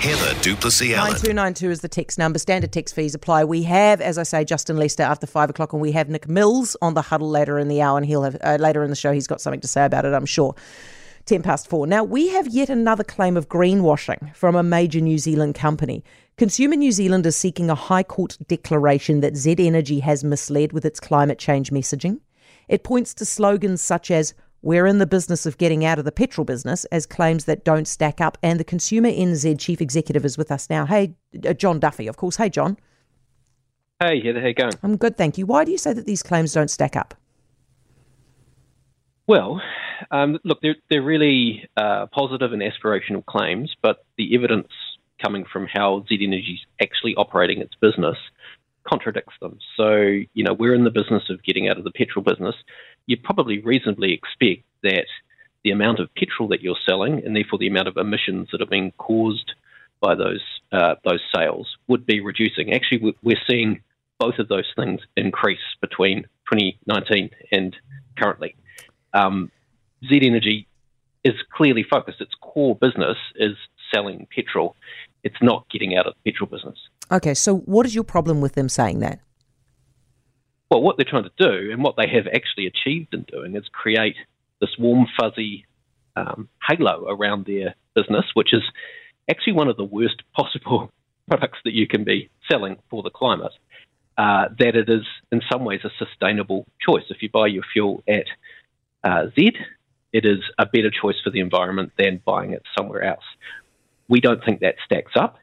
Heather du Plessis-Allen. 9292 is the text number. Standard text fees apply. We have, as I say, Justin Lester after five o'clock, and we have Nick Mills on the huddle later in the hour, and he'll have uh, later in the show. He's got something to say about it, I'm sure. 10 past four. Now, we have yet another claim of greenwashing from a major New Zealand company. Consumer New Zealand is seeking a High Court declaration that Z Energy has misled with its climate change messaging. It points to slogans such as we're in the business of getting out of the petrol business as claims that don't stack up. And the Consumer NZ chief executive is with us now. Hey, uh, Jon Duffy, of course. Hey, Jon. Hey, how you going? I'm good, thank you. Why do you say that these claims don't stack up? Well, um, look, they're, they're really uh, positive and aspirational claims, but the evidence coming from how Z Energy is actually operating its business contradicts them. So, you know, we're in the business of getting out of the petrol business. You probably reasonably expect that the amount of petrol that you're selling, and therefore the amount of emissions that are being caused by those uh, those sales, would be reducing. Actually, we're seeing both of those things increase between 2019 and currently. Um, Z Energy is clearly focused. Its core business is selling petrol. It's not getting out of the petrol business. Okay, so what is your problem with them saying that? Well, what they're trying to do and what they have actually achieved in doing is create this warm, fuzzy um, halo around their business, which is actually one of the worst possible products that you can be selling for the climate. Uh, that it is, in some ways, a sustainable choice. If you buy your fuel at uh, Z, it is a better choice for the environment than buying it somewhere else. We don't think that stacks up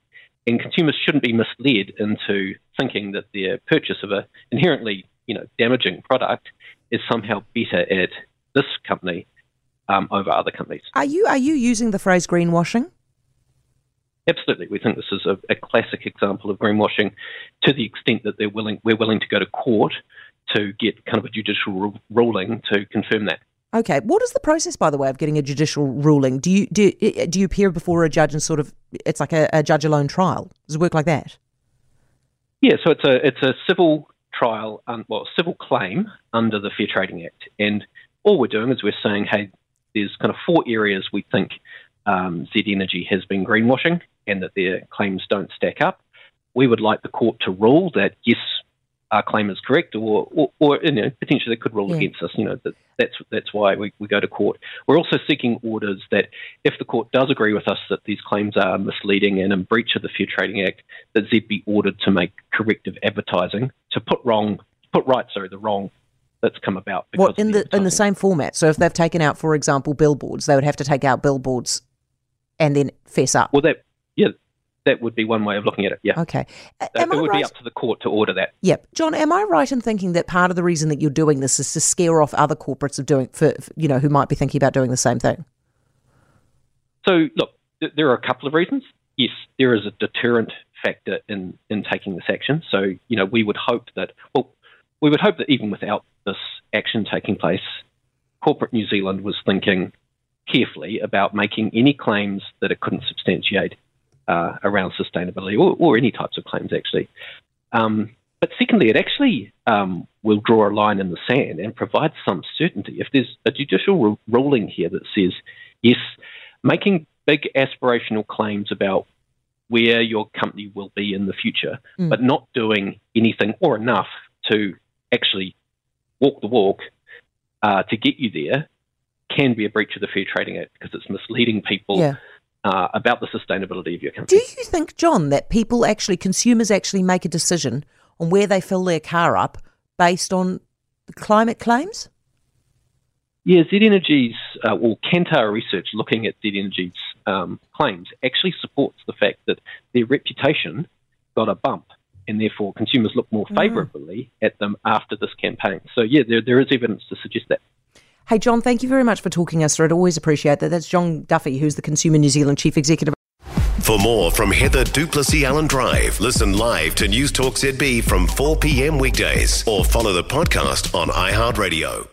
and consumers shouldn't be misled into thinking that their purchase of a inherently you know damaging product is somehow better at this company um, over other companies. Are you are you using the phrase greenwashing? Absolutely, we think this is a, a classic example of greenwashing, to the extent that they're willing we're willing to go to court to get kind of a judicial ruling to confirm that. Okay, what is the process, by the way, of getting a judicial ruling? Do you do do you appear before a judge and sort of it's like a, a judge alone trial? Does it work like that? Yeah, so it's a it's a civil trial, um, well, civil claim under the Fair Trading Act, and all we're doing is we're saying, hey, there's kind of four areas we think um, Z Energy has been greenwashing, and that their claims don't stack up. We would like the court to rule that yes, our claim is correct, or, or, or you know, potentially they could rule yeah. against us. You know, that, that's that's why we, we go to court. We're also seeking orders that if the court does agree with us that these claims are misleading and in breach of the Fair Trading Act, that Z be ordered to make corrective advertising to put wrong, put right, sorry, the wrong that's come about. Well, in the, the in the same format. So if they've taken out, for example, billboards, they would have to take out billboards and then fess up. Well, that that would be one way of looking at it. Yeah. Okay. Am it would right? be up to the court to order that. Yep. Jon, am I right in thinking that part of the reason that you're doing this is to scare off other corporates of doing for you know who might be thinking about doing the same thing? So look, th- there are a couple of reasons. Yes, there is a deterrent factor in in taking this action. So you know we would hope that well we would hope that even without this action taking place, corporate New Zealand was thinking carefully about making any claims that it couldn't substantiate uh, around sustainability or, or, any types of claims, actually. Um, but secondly, it actually um, will draw a line in the sand and provide some certainty. If there's a judicial ruling here that says, yes, making big aspirational claims about where your company will be in the future, mm. but not doing anything or enough to actually walk the walk uh, to get you there, can be a breach of the Fair Trading Act because it's misleading people. Yeah uh, about the sustainability of your company. Do you think, Jon, that people actually, consumers actually make a decision on where they fill their car up based on climate claims? Yeah, Z Energy's, uh, or Kantar research looking at Z Energy's um, claims actually supports the fact that their reputation got a bump and therefore consumers look more favourably mm. at them after this campaign. So, yeah, there, there is evidence to suggest that. Hey, Jon, thank you very much for talking us through it. Always appreciate that. That's Jon Duffy, who's the Consumer New Zealand Chief Executive. For more from Heather du Plessis-Allen Drive, listen live to News Talk ZB from 4 p.m. weekdays or follow the podcast on iHeartRadio.